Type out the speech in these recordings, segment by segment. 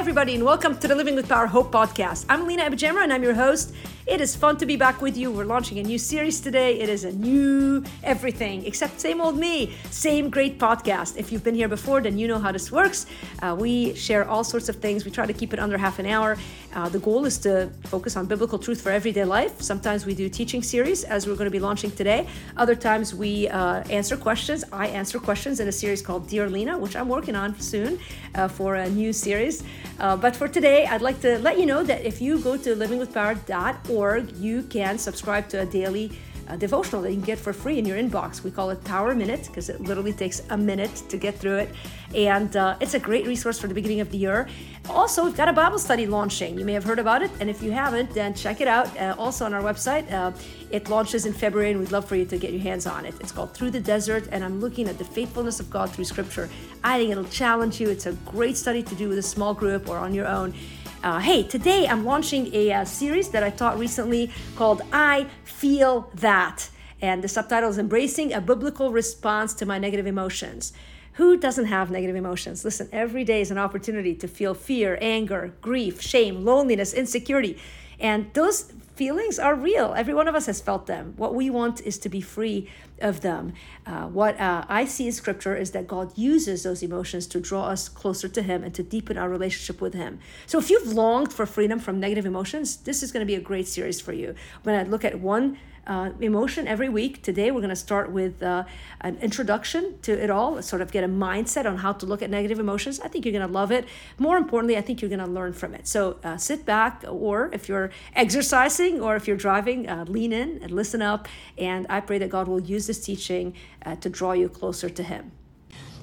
everybody, and welcome to the Living with Power Hope podcast. I'm Lina AbuJamra, and I'm your host. It is fun to be back with you. We're launching a new series today. It is a new everything, except same old me, same great podcast. If you've been here before, then you know how this works. Uh, we share all sorts of things. We try to keep it under half an hour. Uh, the goal is to focus on biblical truth for everyday life. Sometimes we do teaching series, as we're going to be launching today. Other times we uh, answer questions. I answer questions in a series called Dear Lina, which I'm working on soon uh, for a new series. Uh, but for today, I'd like to let you know that if you go to livingwithpower.org, you can subscribe to a daily uh, devotional that you can get for free in your inbox. We call it Power Minute because it literally takes a minute to get through it. And uh, it's a great resource for the beginning of the year. Also, we've got a Bible study launching. You may have heard about it. And if you haven't, then check it out. Uh, also on our website, uh, it launches in February, and we'd love for you to get your hands on it. It's called Through the Desert, and I'm looking at the faithfulness of God through Scripture. I think it'll challenge you. It's a great study to do with a small group or on your own. Uh, hey, today I'm launching a, uh, series that I taught recently called I Feel That. And the subtitle is Embracing a Biblical Response to My Negative Emotions. Who doesn't have negative emotions? Listen, every day is an opportunity to feel fear, anger, grief, shame, loneliness, insecurity. And those feelings are real. Every one of us has felt them. What we want is to be free of them. Uh, what uh, I see in scripture is that God uses those emotions to draw us closer to Him and to deepen our relationship with Him. So if you've longed for freedom from negative emotions, this is going to be a great series for you. When I look at one uh, emotion every week. Today, we're going to start with uh, an introduction to it all, sort of get a mindset on how to look at negative emotions. I think you're going to love it. More importantly, I think you're going to learn from it. So uh, sit back, or if you're exercising or if you're driving, uh, lean in and listen up. And I pray that God will use this teaching uh, to draw you closer to Him.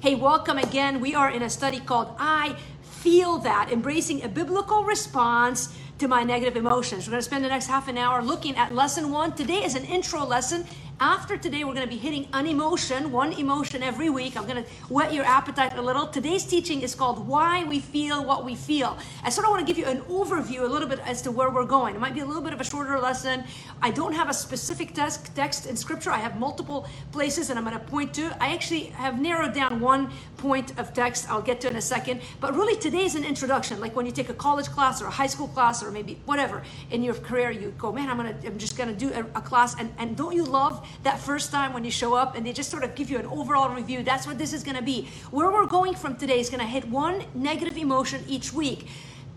Hey, welcome again. We are in a study called I Feel That, embracing a biblical response to my negative emotions. We're going to spend the next half an hour looking at lesson one. Today is an intro lesson after today, we're going to be hitting an emotion, one emotion every week. I'm going to whet your appetite a little. Today's teaching is called Why We Feel What We Feel. I sort of want to give you an overview a little bit as to where we're going. It might be a little bit of a shorter lesson. I don't have a specific text, text in scripture, I have multiple places and I'm going to point to. I actually have narrowed down one point of text I'll get to in a second. But really, today is an introduction. Like when you take a college class or a high school class or maybe whatever in your career, you go, man, I'm, gonna, I'm just going to do a, a class. And, and don't you love that first time when you show up and they just sort of give you an overall review. That's what this is going to be. Where we're going from today is going to hit one negative emotion each week.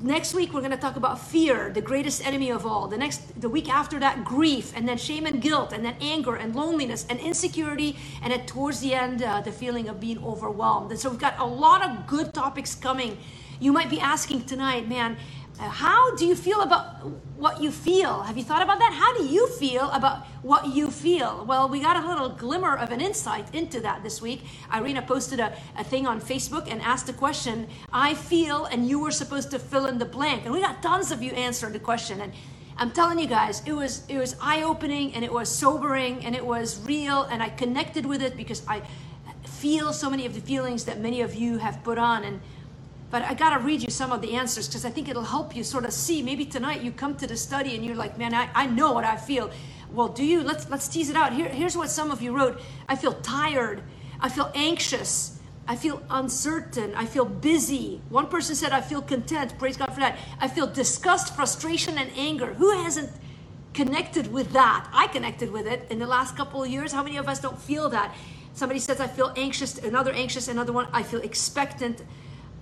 Next week we're going to talk about fear, the greatest enemy of all. The next the week after that grief and then shame and guilt and then anger and loneliness and insecurity and then towards the end uh, the feeling of being overwhelmed. And so we've got a lot of good topics coming. You might be asking tonight, man, uh, how do you feel about what you feel? Have you thought about that? How do you feel about what you feel? Well, we got a little glimmer of an insight into that this week. Irina posted a, a thing on Facebook and asked a question, I feel, and you were supposed to fill in the blank. And we got tons of you answering the question. And I'm telling you guys, it was it was eye-opening and it was sobering and it was real and I connected with it because I feel so many of the feelings that many of you have put on and but I got to read you some of the answers because I think it'll help you sort of see. Maybe tonight you come to the study and you're like, man, I, I know what I feel. Well, do you? Let's, let's tease it out. Here, here's what some of you wrote I feel tired. I feel anxious. I feel uncertain. I feel busy. One person said, I feel content. Praise God for that. I feel disgust, frustration, and anger. Who hasn't connected with that? I connected with it in the last couple of years. How many of us don't feel that? Somebody says, I feel anxious. Another anxious. Another one, I feel expectant.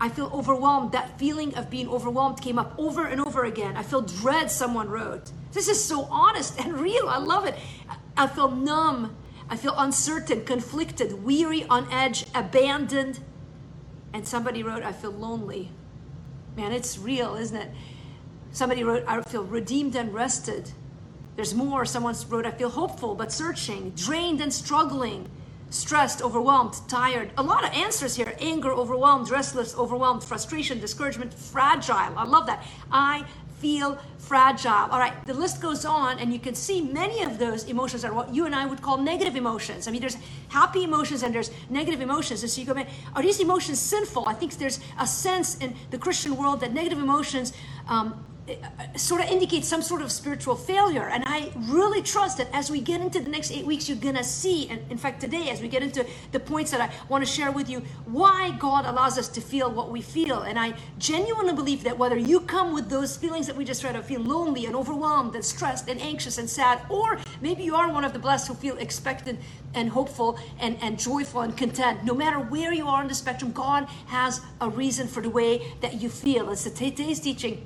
I feel overwhelmed. That feeling of being overwhelmed came up over and over again. I feel dread, someone wrote. This is so honest and real. I love it. I feel numb. I feel uncertain, conflicted, weary, on edge, abandoned. And somebody wrote, I feel lonely. Man, it's real, isn't it? Somebody wrote, I feel redeemed and rested. There's more. Someone wrote, I feel hopeful but searching, drained and struggling stressed, overwhelmed, tired. A lot of answers here anger, overwhelmed, restless, overwhelmed, frustration, discouragement, fragile. I love that. I feel fragile. All right, the list goes on, and you can see many of those emotions are what you and I would call negative emotions. I mean, there's happy emotions and there's negative emotions. And so you go, man, are these emotions sinful? I think there's a sense in the Christian world that negative emotions um, sort of indicates some sort of spiritual failure. And I really trust that as we get into the next eight weeks, you're going to see, and in fact, today, as we get into the points that I want to share with you, why God allows us to feel what we feel. And I genuinely believe that whether you come with those feelings that we just read of, feel lonely and overwhelmed and stressed and anxious and sad, or maybe you are one of the blessed who feel expectant and hopeful and, and joyful and content, no matter where you are on the spectrum, God has a reason for the way that you feel. It's today's teaching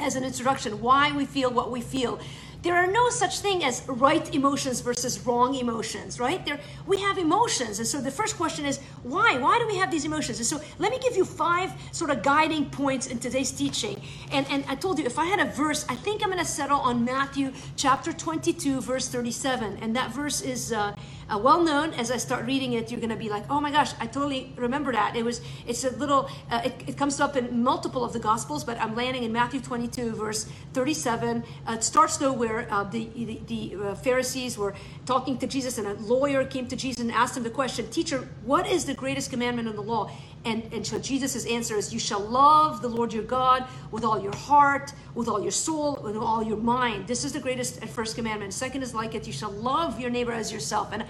as an introduction why we feel what we feel. There are no such thing as right emotions versus wrong emotions right? There we have emotions and so the first question is why? Why do we have these emotions? And so let me give you five sort of guiding points in today's teaching. And and i told you if i had a verse i think i'm going to settle on matthew chapter 22 verse 37 and that verse is uh, uh, well known as i start reading it you're going to be like oh my gosh i totally remember that. It was it's a little uh, it, it, comes up in multiple of the gospels but i'm landing in matthew 22 verse 37 uh, it starts though where uh, the, the, the uh, Pharisees were talking to Jesus, and a lawyer came to Jesus and asked him the question, Teacher, what is the greatest commandment in the law? And, and so Jesus' answer is, You shall love the Lord your God with all your heart, with all your soul, with all your mind. This is the greatest and first commandment. Second is like it, you shall love your neighbor as yourself. And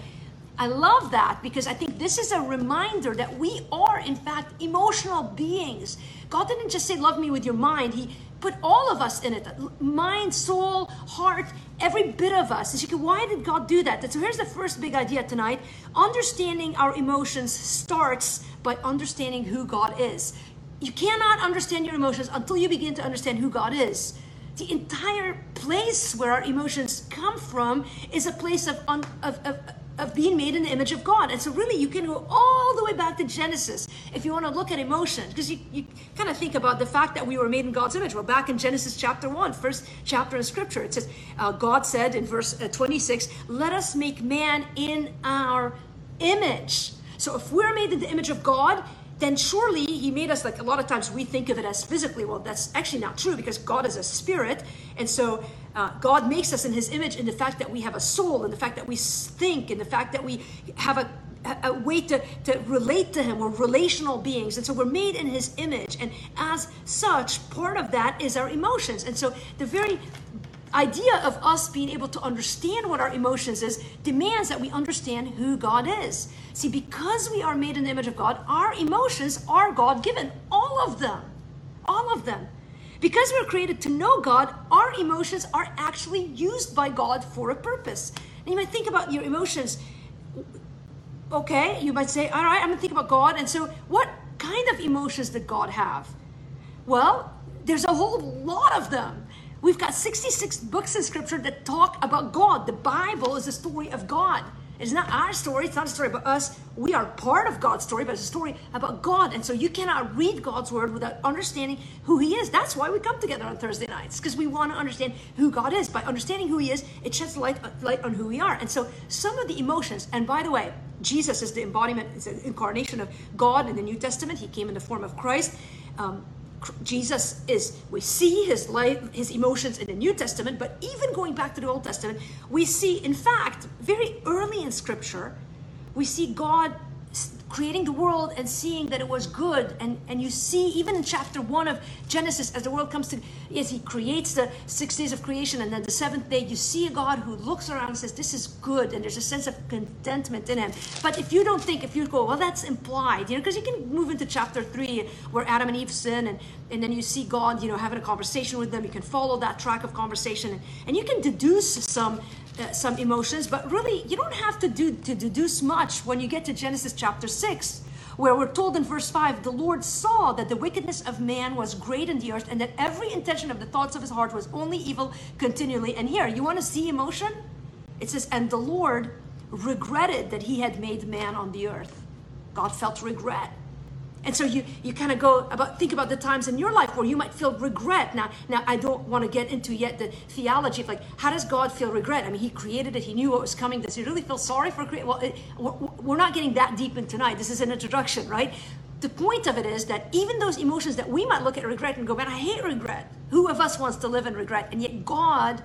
I love that because I think this is a reminder that we are, in fact, emotional beings. God didn't just say, Love me with your mind. He put all of us in it mind, soul, heart, every bit of us. And she goes, Why did God do that? So here's the first big idea tonight understanding our emotions starts by understanding who God is. You cannot understand your emotions until you begin to understand who God is. The entire place where our emotions come from is a place of, un, of, of of being made in the image of God. And so, really, you can go all the way back to Genesis if you want to look at emotion, because you, you kind of think about the fact that we were made in God's image. Well, back in Genesis chapter 1, first chapter in Scripture, it says, uh, God said in verse uh, 26, Let us make man in our image. So, if we're made in the image of God, then surely he made us like a lot of times we think of it as physically. Well, that's actually not true because God is a spirit. And so uh, God makes us in his image in the fact that we have a soul, and the fact that we think, and the fact that we have a a way to, to relate to him. We're relational beings. And so we're made in his image. And as such, part of that is our emotions. And so the very idea of us being able to understand what our emotions is demands that we understand who God is. See, because we are made in the image of God, our emotions are God given. All of them. All of them. Because we're created to know God, our emotions are actually used by God for a purpose. And you might think about your emotions. Okay, you might say, all right, I'm gonna think about God. And so, what kind of emotions did God have? Well, there's a whole lot of them. We've got 66 books in scripture that talk about God. The Bible is a story of God. It's not our story, it's not a story about us. We are part of God's story, but it's a story about God. And so you cannot read God's word without understanding who He is. That's why we come together on Thursday nights, because we want to understand who God is. By understanding who He is, it sheds light, light on who we are. And so some of the emotions, and by the way, Jesus is the embodiment, is the incarnation of God in the New Testament. He came in the form of Christ. Um, Jesus is, we see his life, his emotions in the New Testament, but even going back to the Old Testament, we see, in fact, very early in Scripture, we see God creating the world and seeing that it was good. And, and you see, even in chapter one of Genesis, as the world comes to, yes, he creates the six days of creation, and then the seventh day, you see a God who looks around and says, This is good, and there's a sense of contentment in him. But if you don't think, if you go, Well, that's implied, you know, because you can move into chapter three where Adam and Eve sin, and, and then you see God, you know, having a conversation with them. You can follow that track of conversation, and, and you can deduce some Uh, some emotions, but really you don't have to do to deduce much when you get to Genesis chapter 6, where we're told in verse 5, the Lord saw that the wickedness of man was great in the earth, and that every intention of the thoughts of his heart was only evil continually. And here, you want to see emotion? It says, and the Lord regretted that he had made man on the earth. God felt regret. And so you, you kind of go about think about the times in your life where you might feel regret. Now, now I don't want to get into yet the theology of like how does God feel regret? I mean, He created it. He knew what was coming. Does He really feel sorry for creating? Well, it, we're, we're not getting that deep in tonight. This is an introduction, right? The point of it is that even those emotions that we might look at regret and go, man, I hate regret. Who of us wants to live in regret? And yet God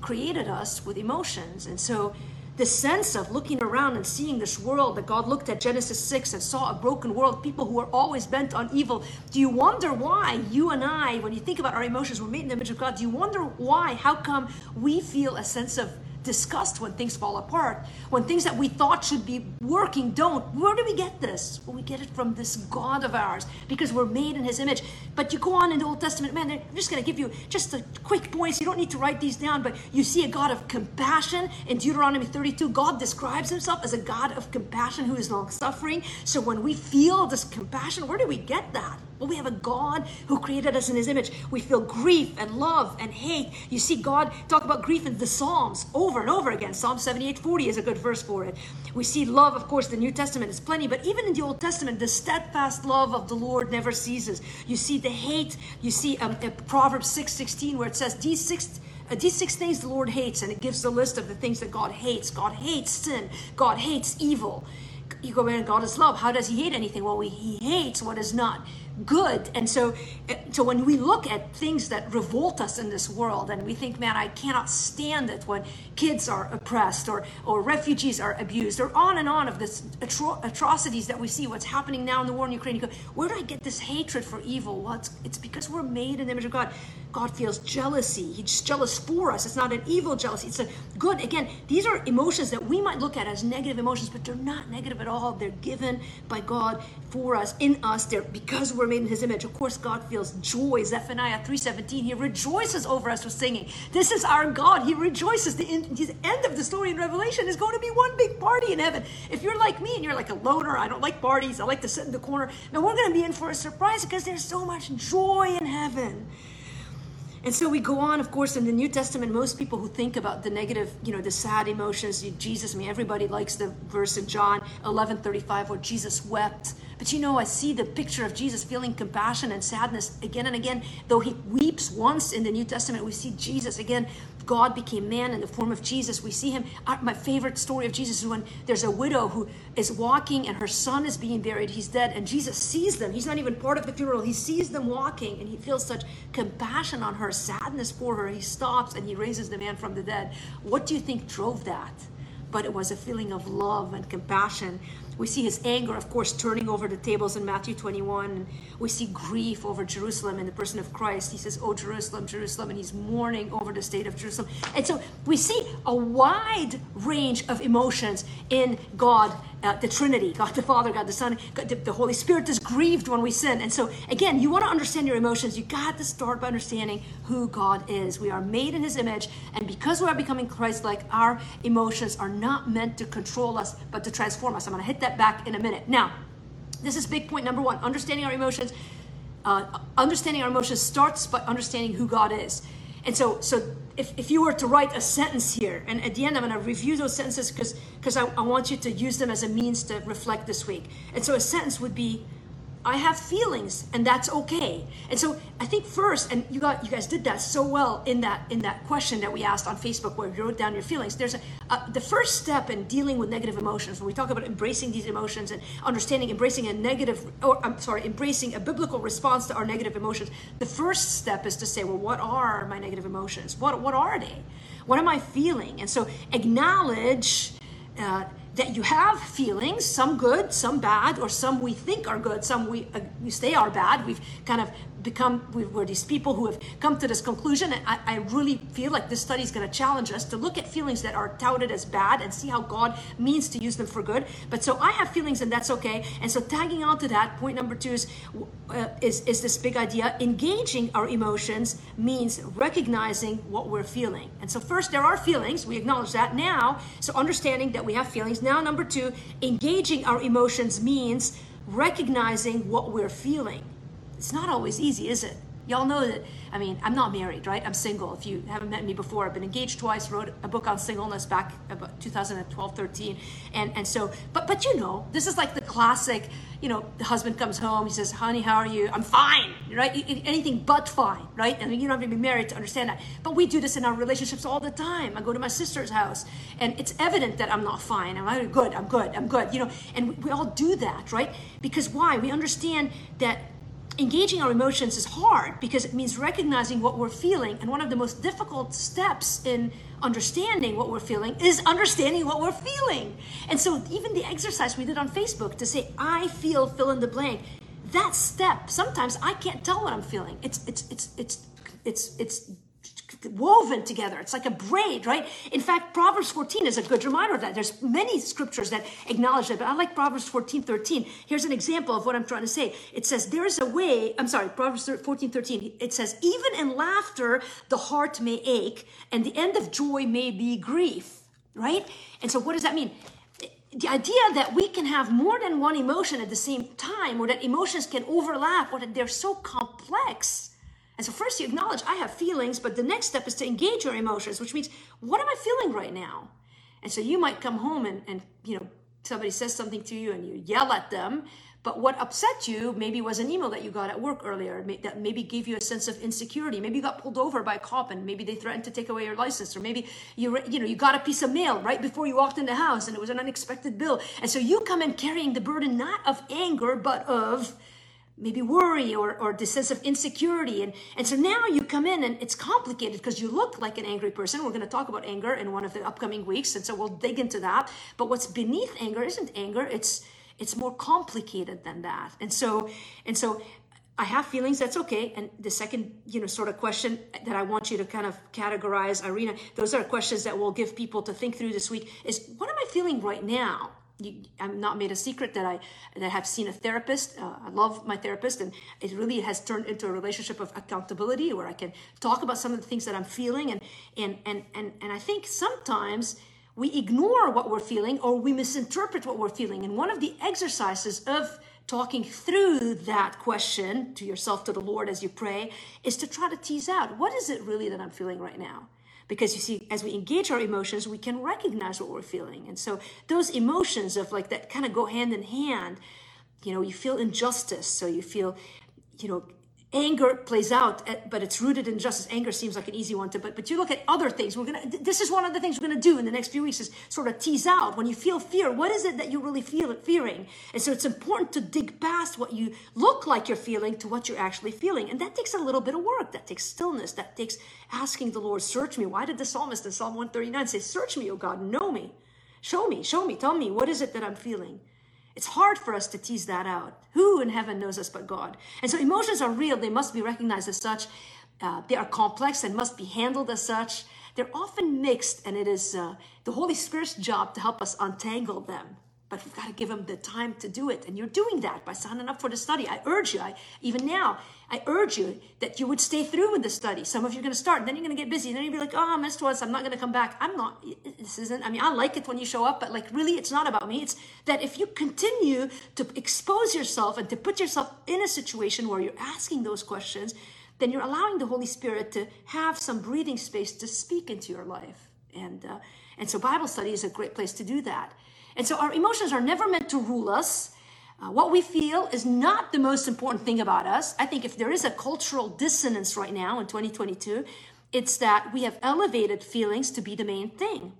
created us with emotions, and so the sense of looking around and seeing this world that God looked at Genesis 6 and saw a broken world, people who are always bent on evil. Do you wonder why you and I, when you think about our emotions, we're made in the image of God, do you wonder why, how come we feel a sense of disgust when things fall apart, when things that we thought should be working don't. Where do we get this? Well, we get it from this God of ours because we're made in His image. But you go on in the Old Testament, man, I'm just going to give you just a quick points. You don't need to write these down, but you see a God of compassion in Deuteronomy 32. God describes Himself as a God of compassion who is long suffering. So when we feel this compassion, where do we get that? Well, we have a God who created us in his image. We feel grief and love and hate. You see God talk about grief in the Psalms over and over again. Psalm 78 40 is a good verse for it. We see love, of course, the New Testament is plenty, but even in the Old Testament, the steadfast love of the Lord never ceases. You see the hate. You see um, Proverbs 6 16, where it says, These six uh, these six things the Lord hates, and it gives the list of the things that God hates. God hates sin. God hates evil. You go, man, God is love. How does He hate anything? Well, we, He hates what is not good. And so, eh, so when we look at things that revolt us in this world, and we think, man, I cannot stand it when kids are oppressed or or refugees are abused, or on and on of this atro- atrocities that we see, what's happening now in the war in Ukraine. You go, where do I get this hatred for evil? Well, it's, it's because we're made in the image of God. God feels jealousy. He's jealous for us. It's not an evil jealousy. It's a good. Again, these are emotions that we might look at as negative emotions, but they're not negative at all. They're given by God for us, in us. They're because we're made in His image. Of course, God feels joy. Zephaniah 3:17. He rejoices over us with singing. This is our God. He rejoices. The, the end of the story in Revelation is going to be one big party in heaven. If you're like me and you're like a loner, I don't like parties. I like to sit in the corner. Now we're going to be in for a surprise because there's so much joy in heaven. And so we go on, of course, in the New Testament, most people who think about the negative, you know, the sad emotions, Jesus, I mean, everybody likes the verse in John 11 35 where Jesus wept. But you know, I see the picture of Jesus feeling compassion and sadness again and again. Though he weeps once in the New Testament, we see Jesus again God became man in the form of Jesus. We see him. Uh, my favorite story of Jesus is when there's a widow who is walking and her son is being buried. He's dead, and Jesus sees them. He's not even part of the funeral. He sees them walking, and he feels such compassion on her, sadness for her. He stops and he raises the man from the dead. What do you think drove that? But it was a feeling of love and compassion we see his anger, of course, turning over the tables in Matthew 21. We see grief over Jerusalem in the person of Christ. He says, Oh, Jerusalem, Jerusalem, and he's mourning over the state of Jerusalem. And so we see a wide range of emotions in God, uh, the Trinity God the Father, God the Son, God, the, the Holy Spirit is grieved when we sin. And so, again, you want to understand your emotions, you got to start by understanding who God is. We are made in his image, and because we are becoming Christ like, our emotions are not meant to control us, but to transform us. I'm going to hit that back in a minute. Now, this is big point number one understanding our emotions. Uh, understanding our emotions starts by understanding who God is. And so, so if, if you were to write a sentence here, and at the end I'm going to review those sentences because I, I want you to use them as a means to reflect this week. And so a sentence would be, I have feelings, and that's okay. And so I think first, and you got you guys did that so well in that in that question that we asked on Facebook, where you wrote down your feelings. There's a, the first step in dealing with negative emotions. When we talk about embracing these emotions and understanding, embracing a negative, or I'm sorry, embracing a biblical response to our negative emotions. The first step is to say, well, what are my negative emotions? What what are they? What am I feeling? And so acknowledge. Uh, that you have feelings, some good, some bad, or some we think are good, some we, uh, we say are bad. We've kind of become, we were these people who have come to this conclusion. And I, I really feel like this study is going to challenge us to look at feelings that are touted as bad and see how God means to use them for good. But so I have feelings and that's okay. And so tagging on to that, point number two is, uh, is, is this big idea. Engaging our emotions means recognizing what we're feeling. And so first there are feelings. We acknowledge that now. So understanding that we have feelings. Now, number two, engaging our emotions means recognizing what we're feeling. It's not always easy, is it? Y'all know that, I mean, I'm not married, right? I'm single. If you haven't met me before, I've been engaged twice, wrote a book on singleness back about 2012, 13. And, and so, but, but you know, this is like the classic, you know, the husband comes home, he says, honey, how are you? I'm fine, right? Anything but fine, right? And you don't have to be married to understand that. But we do this in our relationships all the time. I go to my sister's house and it's evident that I'm not fine. I'm good, I'm good, I'm good, you know, and we all do that, right? Because why? We understand that engaging our emotions is hard because it means recognizing what we're feeling. And one of the most difficult steps in understanding what we're feeling is understanding what we're feeling. And so, even the exercise we did on Facebook to say, I feel fill in the blank, that step, sometimes I can't tell what I'm feeling. It's, it's, it's, it's, it's, it's woven together. It's like a braid, right? In fact, Proverbs 14 is a good reminder of that. There's many scriptures that acknowledge that, but I like Proverbs 14, 13. Here's an example of what I'm trying to say. It says, there is a way, I'm sorry, Proverbs 14, 13. It says, even in laughter, the heart may ache, and the end of joy may be grief, right? And so what does that mean? the idea that we can have more than one emotion at the same time, or that emotions can overlap, or that they're so complex, and so first you acknowledge I have feelings, but the next step is to engage your emotions, which means what am I feeling right now? And so you might come home and, and you know, somebody says something to you and you yell at them, but what upset you maybe was an email that you got at work earlier that maybe gave you a sense of insecurity. Maybe you got pulled over by a cop and maybe they threatened to take away your license, or maybe you you know you got a piece of mail right before you walked in the house and it was an unexpected bill. And so you come in carrying the burden not of anger but of maybe worry or, or the sense of insecurity. And, and so now you come in and it's complicated because you look like an angry person. We're going to talk about anger in one of the upcoming weeks. And so we'll dig into that. But what's beneath anger isn't anger. It's, it's more complicated than that. And so, and so I have feelings, that's okay. And the second, you know, sort of question that I want you to kind of categorize, Irina, those are questions that we'll give people to think through this week is what am I feeling right now? You, I'm not made a secret that I that have seen a therapist. Uh, I love my therapist, and it really has turned into a relationship of accountability where I can talk about some of the things that I'm feeling, and and and and and I think sometimes we ignore what we're feeling or we misinterpret what we're feeling. And one of the exercises of talking through that question to yourself, to the Lord as you pray, is to try to tease out what is it really that I'm feeling right now because you see as we engage our emotions we can recognize what we're feeling. And so those emotions of like that kind of go hand in hand you know you feel injustice so you feel you know anger plays out eh, but it's rooted in justice. Anger seems like an easy one to but but you look at other things. We're gonna this is one of the things we're gonna do in the next few weeks is sort of tease out. When you feel fear what is it that you really feel fearing? And so it's important to dig past what you look like you're feeling to what you're actually feeling. And that takes a little bit of work. That takes stillness. That takes asking the lord search me. Why did the psalmist in psalm 139 say search me o god. Know me. Show me. Show me. Tell me what is it that i'm feeling it's hard for us to tease that out. Who in heaven knows us but God? And so emotions are real. They must be recognized as such. Uh, they are complex and must be handled as such. They're often mixed, and it is uh, the Holy Spirit's job to help us untangle them but we've got to give them the time to do it. And you're doing that by signing up for the study. I urge you, I, even now, I urge you that you would stay through with the study. Some of you are going to start, and then you're going to get busy, and then you'll be like, oh, I missed once, I'm not going to come back. I'm not, this isn't, I mean, I like it when you show up, but like, really, it's not about me. It's that if you continue to expose yourself and to put yourself in a situation where you're asking those questions, then you're allowing the Holy Spirit to have some breathing space to speak into your life. And, uh, and so Bible study is a great place to do that. And so our emotions are never meant to rule us. Uh, what we feel is not the most important thing about us. I think if there is a cultural dissonance right now in 2022, it's that we have elevated feelings to be the main thing.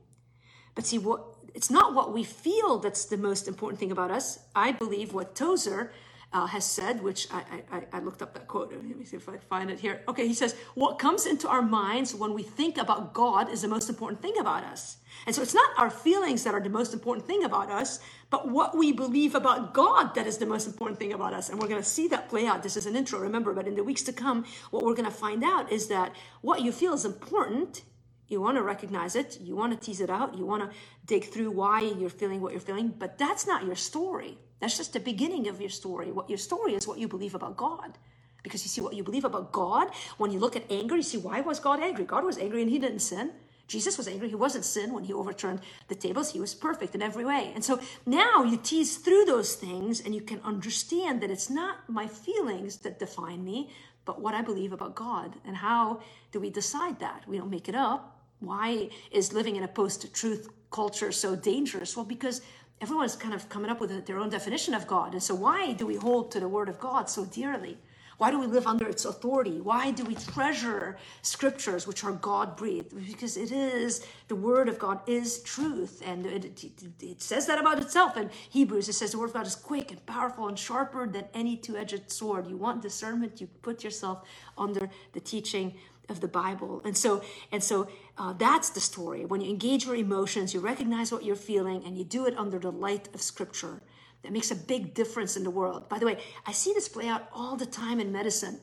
But see, what it's not what we feel that's the most important thing about us. I believe what Tozer uh, has said, which I, I, I, looked up that quote. Let me see if I find it here. Okay, he says, What comes into our minds when we think about God is the most important thing about us. And so it's not our feelings that are the most important thing about us, but what we believe about God that is the most important thing about us. And we're going to see that play out. This is an intro, remember, but in the weeks to come, what we're going to find out is that what you feel is important. You want to recognize it, you want to tease it out, you want to dig through why you're feeling what you're feeling, but that's not your story. That's just the beginning of your story. What your story is what you believe about God. Because you see what you believe about God, when you look at anger, you see why was God angry? God was angry and he didn't sin. Jesus was angry. He wasn't sin when he overturned the tables. He was perfect in every way. And so now you tease through those things and you can understand that it's not my feelings that define me, but what I believe about God. And how do we decide that? We don't make it up. Why is living in a post truth culture so dangerous? Well, because everyone's kind of coming up with their own definition of God. And so, why do we hold to the Word of God so dearly? Why do we live under its authority? Why do we treasure scriptures which are God breathed? Because it is, the word of God is truth. And it, it, it, says that about itself in Hebrews. It says the word of God is quick and powerful and sharper than any two edged sword. You want discernment, you put yourself under the teaching of the Bible. And so, and so uh, that's the story. When you engage your emotions, you recognize what you're feeling, and you do it under the light of Scripture. That makes a big difference in the world. By the way, I see this play out all the time in medicine.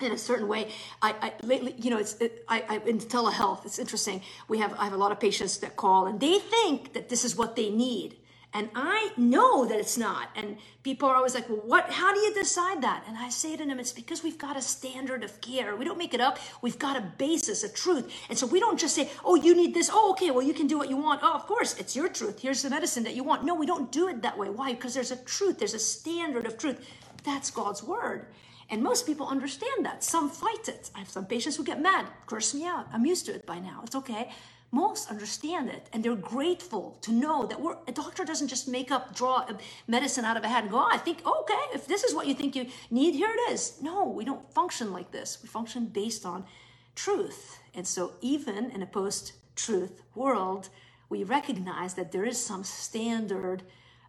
In a certain way, I, I lately, you know, it's it, I, I in telehealth. It's interesting. We have I have a lot of patients that call and they think that this is what they need and I know that it's not. And people are always like, well, what, how do you decide that? And I say to them, it's because we've got a standard of care. We don't make it up. We've got a basis, a truth. And so we don't just say, oh, you need this. Oh, okay, well, you can do what you want. Oh, of course, it's your truth. Here's the medicine that you want. No, we don't do it that way. Why? Because there's a truth, there's a standard of truth. That's God's word. And most people understand that. Some fight it. I have some patients who get mad, curse me out. I'm used to it by now. It's okay most understand it and they're grateful to know that a doctor doesn't just make up, draw medicine out of a hat and go, oh, I think, oh, okay, if this is what you think you need, here it is. No, we don't function like this. We function based on truth. And so, even in a post truth world, we recognize that there is some standard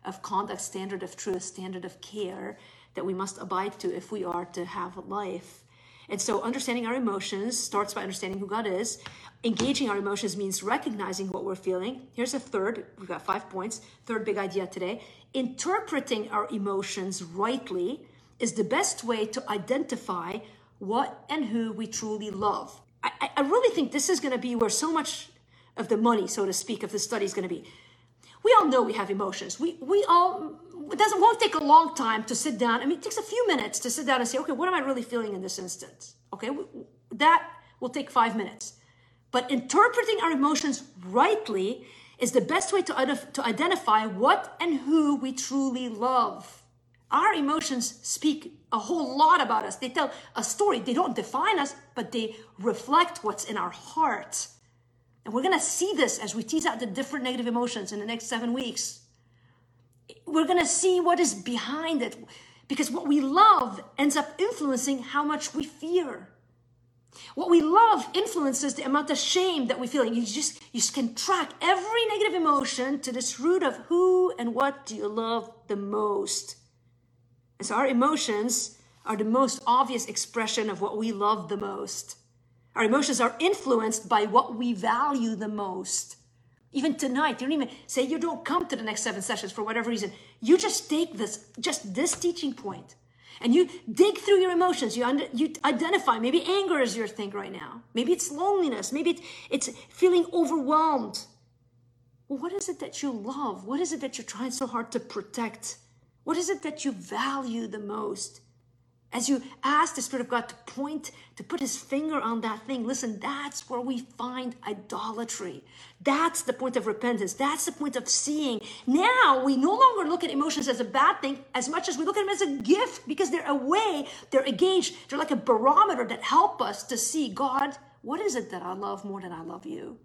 of conduct, standard of truth, standard of care that we must abide to if we are to have life. And so, understanding our emotions starts by understanding who God is. Engaging our emotions means recognizing what we're feeling. Here's a third, we've got five points. Third big idea today. Interpreting our emotions rightly is the best way to identify what and who we truly love. I, I really think this is going to be where so much of the money, so to speak, of the study is going to be. We all know we have emotions. We, we all, it doesn't, won't take a long time to sit down. I mean, it takes a few minutes to sit down and say, okay, what am I really feeling in this instance? Okay, that will take five minutes. But interpreting our emotions rightly is the best way to, to identify what and who we truly love. Our emotions speak a whole lot about us. They tell a story. They don't define us, but they reflect what's in our heart. And we're going to see this as we tease out the different negative emotions in the next seven weeks. We're going to see what is behind it because what we love ends up influencing how much we fear. What we love influences the amount of shame that we feel. You just you can track every negative emotion to this root of who and what do you love the most. And so our emotions are the most obvious expression of what we love the most. Our emotions are influenced by what we value the most. Even tonight, you don't even say you don't come to the next seven sessions for whatever reason. You just take this, just this teaching point and you dig through your emotions. You, under, you identify. Maybe anger is your thing right now. Maybe it's loneliness. Maybe it's, it's feeling overwhelmed. Well, what is it that you love? What is it that you're trying so hard to protect? What is it that you value the most? As you ask the Spirit of God to point, to put his finger on that thing, listen, that's where we find idolatry. That's the point of repentance. That's the point of seeing. Now we no longer look at emotions as a bad thing as much as we look at them as a gift because they're a way, they're a gauge, they're like a barometer that help us to see God, what is it that I love more than I love you?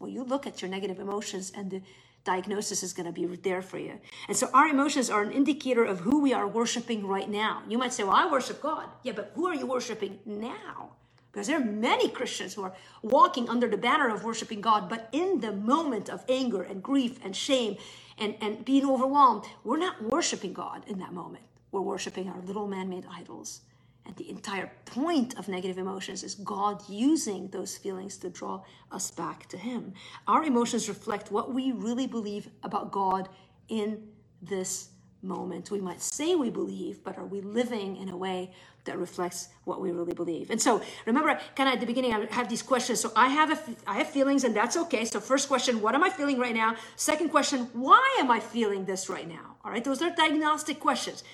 Well, you look at your negative emotions and the diagnosis is going to be there for you. And so our emotions are an indicator of who we are worshiping right now. You might say, well, I worship God. Yeah, but who are you worshiping now? Because there are many Christians who are walking under the banner of worshiping God, but in the moment of anger and grief and shame and, and being overwhelmed, we're not worshiping God in that moment. We're worshiping our little man made idols. And the entire point of negative emotions is God using those feelings to draw us back to Him. Our emotions reflect what we really believe about God in this moment. We might say we believe, but are we living in a way that reflects what we really believe? And so, remember, kind of at the beginning, I have these questions. So I have a, I have feelings, and that's okay. So first question, what am I feeling right now? Second question, why am I feeling this right now? All right, those are diagnostic questions.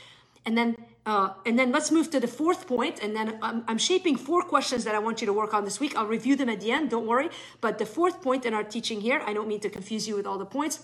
And then uh, and then let's move to the fourth point. and then I'm, I'm, shaping four questions that I want you to work on this week. I'll review them at the end, don't worry. But the fourth point in our teaching here, I don't mean to confuse you with all the points,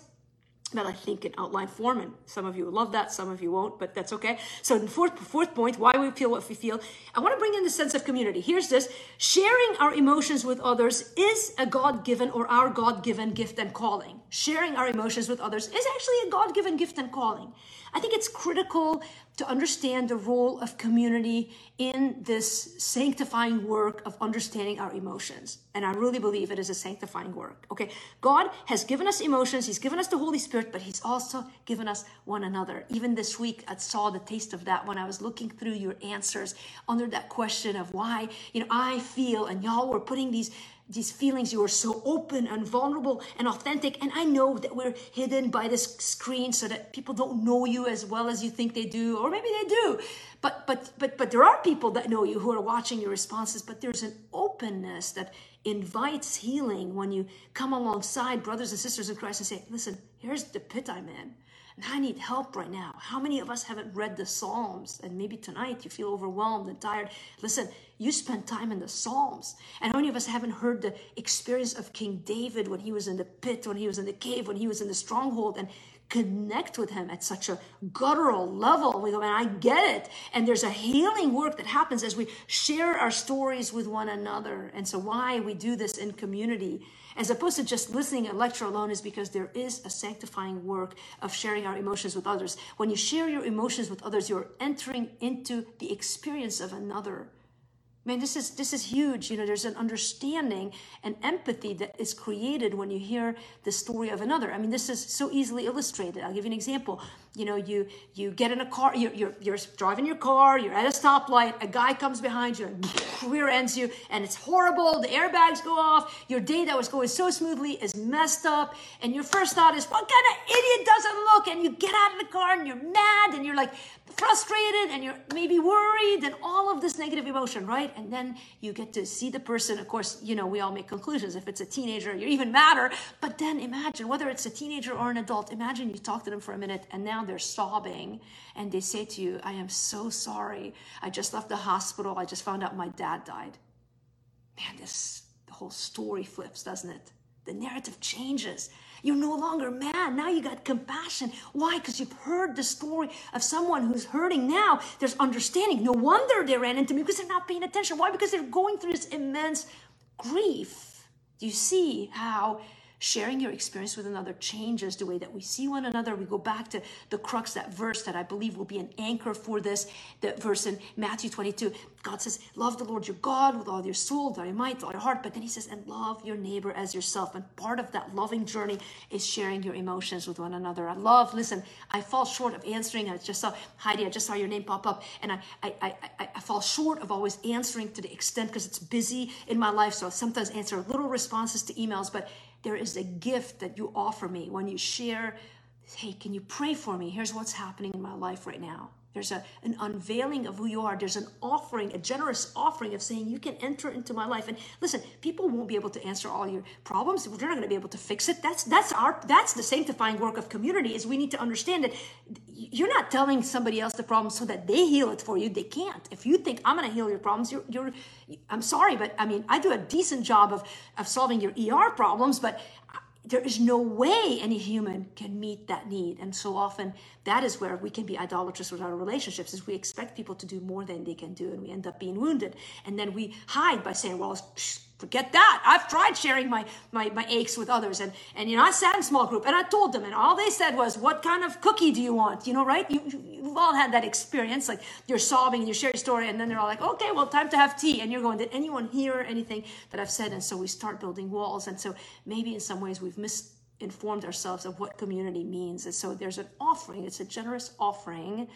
but I think in outline form, and some of you will love that, some of you won't, but that's okay. So the fourth, fourth point, why we feel what we feel, I want to bring in the sense of community. Here's this, sharing our emotions with others is a God-given or our God-given gift and calling. Sharing our emotions with others is actually a God-given gift and calling. I think it's critical to understand the role of community in this sanctifying work of understanding our emotions. And I really believe it is a sanctifying work. Okay. God has given us emotions. He's given us the Holy Spirit, but he's also given us one another. Even this week, I saw the taste of that when I was looking through your answers under that question of why, you know, I feel, and y'all were putting these these feelings you are so open and vulnerable and authentic. And i know that we're hidden by this screen so that people don't know you as well as you think they do or maybe they do but but but but there are people that know you who are watching your responses but there's an openness that invites healing when you come alongside brothers and sisters in christ and say listen here's the pit i'm in and I need help right now. How many of us haven't read the Psalms? And maybe tonight you feel overwhelmed and tired. Listen, you spend time in the Psalms. And how many of us haven't heard the experience of King David when he was in the pit, when he was in the cave, when he was in the stronghold, and connect with him at such a guttural level. We go, man, I get it. And there's a healing work that happens as we share our stories with one another. And so why we do this in community as opposed to just listening a lecture alone is because there is a sanctifying work of sharing our emotions with others. When you share your emotions with others, you're entering into the experience of another. Man, this is this is huge. You know, there's an understanding and empathy that is created when you hear the story of another. I mean, this is so easily illustrated. I'll give you an example you know you you get in a car you're, you're, you're driving your car you're at a stoplight a guy comes behind you and rear ends you and it's horrible the airbags go off your day that was going so smoothly is messed up and your first thought is what kind of idiot doesn't look? And you get out of the car and you're mad and you're like frustrated and you're maybe worried and all of this negative emotion right? And then you get to see the person of course you know we all make conclusions. If it's a teenager you're even madder. But then imagine whether it's a teenager or an adult imagine you talk to them for a minute and now they're sobbing and they say to you, I am so sorry. I just left the hospital. I just found out my dad died. Man, this the whole story flips, doesn't it? The narrative changes. You're no longer mad. Now you got compassion. Why? Because you've heard the story of someone who's hurting. Now there's understanding. No wonder they ran into me because they're not paying attention. Why? Because they're going through this immense grief. Do you see how sharing your experience with another changes the way that we see one another. We go back to the crux, that verse that I believe will be an anchor for this, that verse in Matthew 22. God says, Love the Lord your God with all your soul, all your might, all your heart. But then he says, and love your neighbor as yourself. And part of that loving journey is sharing your emotions with one another. I love, listen, I fall short of answering. I just saw Heidi, I just saw your name pop up. And I I I, I, I fall short of always answering to the extent because it's busy in my life. So I sometimes answer little responses to emails, but there is a gift that you offer me when you share, hey, can you pray for me? Here's what's happening in my life right now. There's a, an unveiling of who you are. There's an offering, a generous offering of saying, You can enter into my life. And listen, people won't be able to answer all your problems. They're not going to be able to fix it. That's that's our that's the sanctifying work of community, is we need to understand that you're not telling somebody else the problem so that they heal it for you. They can't. If you think I'm going to heal your problems, you're you're I'm sorry, but I mean, I do a decent job of of solving your ER problems, but there is no way any human can meet that need. And so often that is where we can be idolatrous with our relationships is we expect people to do more than they can do and we end up being wounded. And then we hide by saying well forget that. I've tried sharing my, my my aches with others and and you know i sat in small group and i told them and all they said was what kind of cookie do you want? You know right? You, you've all had that experience like you're sobbing and you share your story and then they're all like okay well time to have tea. And you're going did anyone hear anything that i've said? And so we start building walls. And so maybe in some ways we've misinformed ourselves of what community means. And so there's an offering. It's a generous offering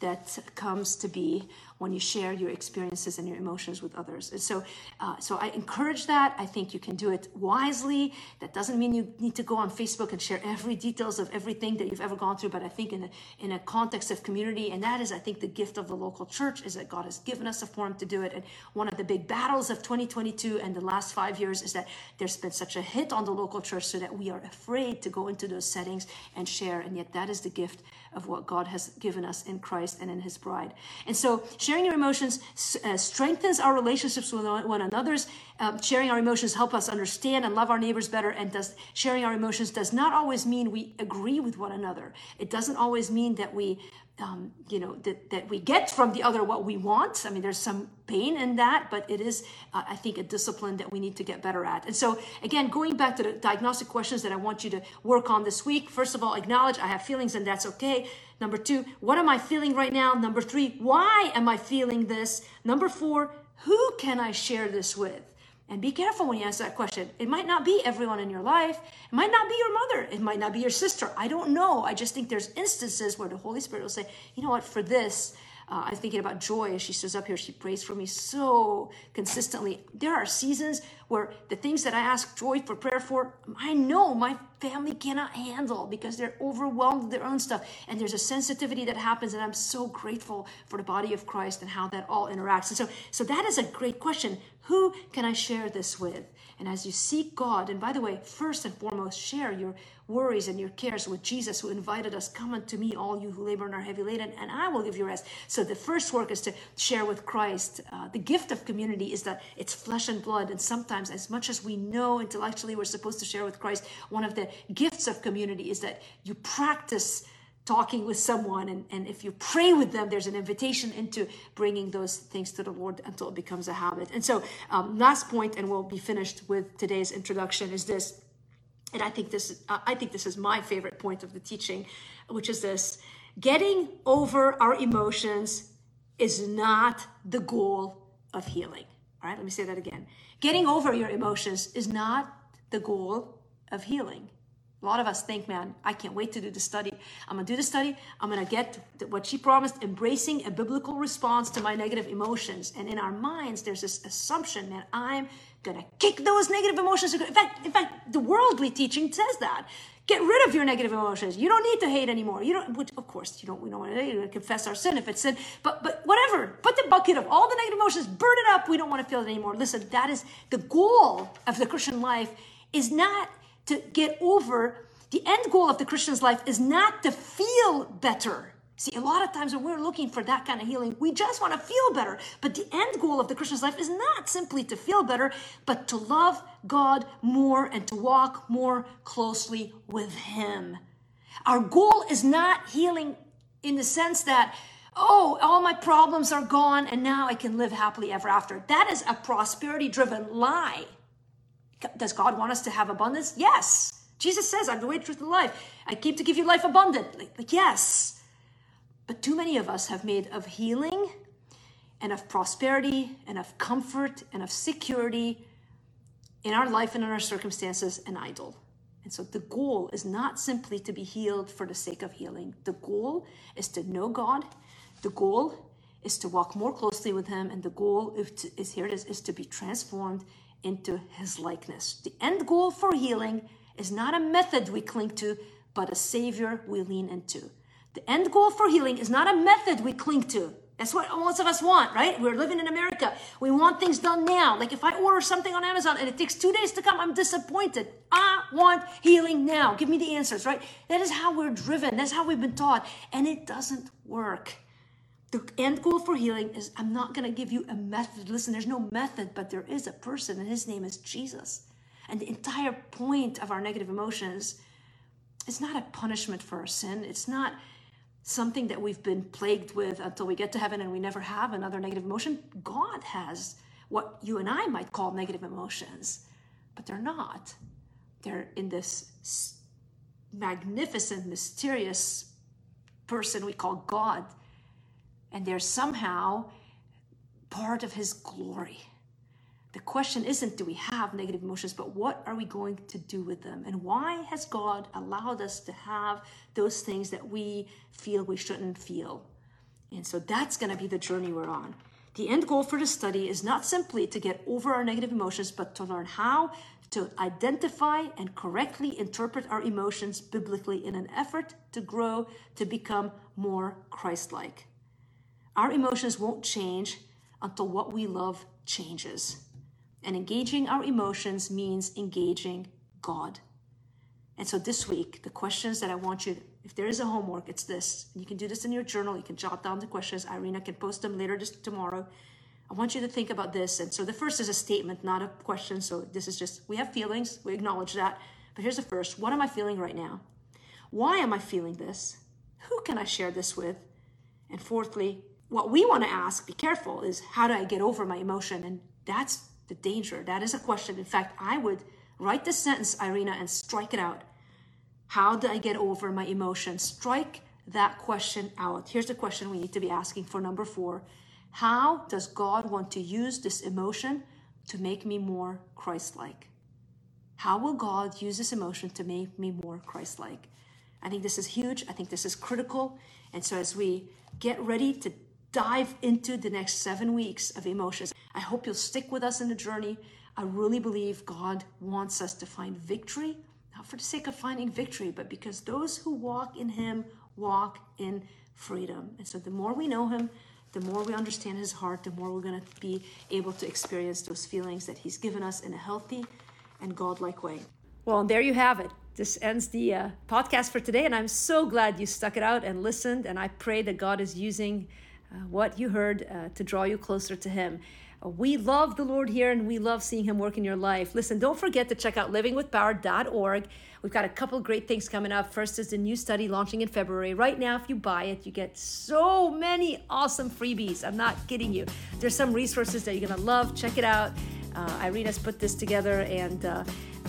that comes to be when you share your experiences and your emotions with others. And so, uh, so I encourage that. I think you can do it wisely. That doesn't mean you need to go on Facebook and share every details of everything that you've ever gone through. But I think in a, in a context of community, and that is, I think, the gift of the local church is that God has given us a forum to do it. And one of the big battles of 2022 and the last five years is that there's been such a hit on the local church so that we are afraid to go into those settings and share. And yet that is the gift of what God has given us in Christ and in his bride. And so sharing your emotions uh, strengthens our relationships with one another. Um, sharing our emotions help us understand and love our neighbors better. And does sharing our emotions does not always mean we agree with one another. It doesn't always mean that we um, you know that, that we get from the other what we want i mean there's some pain in that but it is uh, i think a discipline that we need to get better at and so again going back to the diagnostic questions that i want you to work on this week first of all acknowledge i have feelings and that's okay number two what am i feeling right now number three why am i feeling this number four who can i share this with and be careful when you answer that question. It might not be everyone in your life. It might not be your mother. It might not be your sister. I don't know. I just think there's instances where the Holy Spirit will say, you know what, for this, uh, I'm thinking about Joy as she stood up here. She prays for me so consistently. There are seasons where the things that I ask Joy for prayer for, I know my family cannot handle because they're overwhelmed with their own stuff. And there's a sensitivity that happens, and I'm so grateful for the body of Christ and how that all interacts. And so, so that is a great question. Who can I share this with? And as you seek God, and by the way, first and foremost, share your worries and your cares with Jesus, who invited us, Come unto me, all you who labor and are heavy laden, and I will give you rest. So the first work is to share with Christ. Uh, the gift of community is that it's flesh and blood. And sometimes, as much as we know intellectually we're supposed to share with Christ, one of the gifts of community is that you practice talking with someone and, and if you pray with them there's an invitation into bringing those things to the lord until it becomes a habit and so um, last point and we'll be finished with today's introduction is this and I think this I think this is my favorite point of the teaching, which is this: getting over our emotions is not the goal of healing. All right, let me say that again. Getting over your emotions is not the goal of healing. A lot of us think, man, I can't wait to do the study. I'm gonna do the study. I'm gonna get what she promised, embracing a biblical response to my negative emotions. And in our minds, there's this assumption, man, I'm gonna kick those negative emotions. In fact, in fact, the worldly teaching says that. Get rid of your negative emotions. You don't need to hate anymore. You don't. Which, of course, you don't. We don't want to confess our sin if it's sin. But but whatever. Put the bucket of all the negative emotions. Burn it up. We don't want to feel it anymore. Listen, that is the goal of the Christian life. Is not to get over. The end goal of the Christian's life is not to feel better. See, a lot of times when we're looking for that kind of healing, we just want to feel better. But the end goal of the Christian's life is not simply to feel better, but to love God more and to walk more closely with Him. Our goal is not healing in the sense that, oh, all my problems are gone and now I can live happily ever after. That is a prosperity driven lie. Does God want us to have abundance? Yes. Jesus says, I'm the way, truth, and life. I came to give you life abundant. Like, like yes. But too many of us have made of healing and of prosperity and of comfort and of security in our life and in our circumstances an idol. And so the goal is not simply to be healed for the sake of healing. The goal is to know God. The goal is to walk more closely with Him. And the goal is, to, is here it is, is to be transformed into His likeness. The end goal for healing is not a method we cling to, but a Savior we lean into. The end goal for healing is not a method we cling to. That's what most of us want, right? We're living in America. We want things done now. Like if I order something on Amazon and it takes two days to come, I'm disappointed. I want healing now. Give me the answers, right? That is how we're driven. That's how we've been taught. And it doesn't work. The end goal for healing is I'm not going to give you a method. Listen, there's no method, but there is a person, and his name is Jesus. And the entire point of our negative emotions is not a punishment for our sin. It's not something that we've been plagued with until we get to heaven and we never have another negative emotion. God has what you and I might call negative emotions, but they're not. They're in this magnificent, mysterious person we call God, and they're somehow part of his glory. The question isn't do we have negative emotions, but what are we going to do with them? And why has God allowed us to have those things that we feel we shouldn't feel? And so that's going to be the journey we're on. The end goal for the study is not simply to get over our negative emotions, but to learn how to identify and correctly interpret our emotions biblically in an effort to grow to become more Christ like. Our emotions won't change until what we love changes. And engaging our emotions means engaging God. And so this week, the questions that I want you, if there is a homework, it's this. You can do this in your journal. You can jot down the questions. Irina can post them later just tomorrow. I want you to think about this. And so the first is a statement, not a question. So this is just, we have feelings. We acknowledge that. But here's the first. What am I feeling right now? Why am I feeling this? Who can I share this with? And fourthly, what we want to ask, be careful, is how do I get over my emotion? And that's the danger. That is a question. In fact, I would write the sentence, Irina, and strike it out. How do I get over my emotion? Strike that question out. Here's the question we need to be asking for number four How does God want to use this emotion to make me more Christ like? How will God use this emotion to make me more Christ like? I think this is huge. I think this is critical. And so, as we get ready to dive into the next seven weeks of emotions, I hope you'll stick with us in the journey. I really believe God wants us to find victory, not for the sake of finding victory, but because those who walk in Him walk in freedom. And so, the more we know Him, the more we understand His heart, the more we're going to be able to experience those feelings that He's given us in a healthy and godlike way. Well, and there you have it. This ends the uh, podcast for today, and I'm so glad you stuck it out and listened. And I pray that God is using uh, what you heard uh, to draw you closer to Him. Uh, we love the Lord here and we love seeing Him work in your life. Listen, don't forget to check out livingwithpower.org. We've got a couple great things coming up. First is the new study launching in February. Right now, if you buy it, you get so many awesome freebies. I'm not kidding you. There's some resources that you're going to love. Check it out. Uh, Irina's put this together and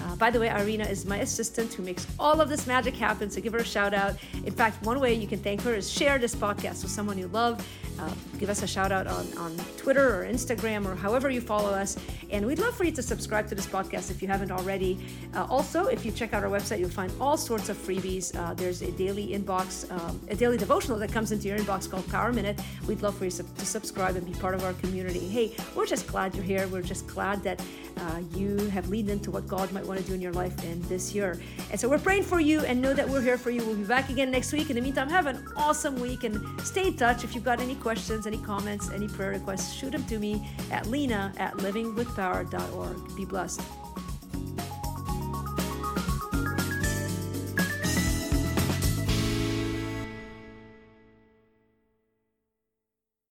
uh, by the way, Irina is my assistant who makes all of this magic happen, so give her a shout out. In fact, one way you can thank her is share this podcast with someone you love. Uh, give us a shout out on, on Twitter or Instagram or however you follow us. And we'd love for you to subscribe to this podcast if you haven't already. Uh, also, if you check out our website, you'll find all sorts of freebies. Uh, there's a daily inbox, um, a daily devotional that comes into your inbox called Power Minute. We'd love for you to subscribe and be part of our community. Hey, we're just glad you're here. We're just glad that uh, you have leaned into what God might want to do in your life in this year. And so we're praying for you and know that we're here for you. We'll be back again next week. In the meantime, have an awesome week and stay in touch. If you've got any questions, any comments, any prayer requests, shoot them to me at lina at livingwithpower.org. Be blessed.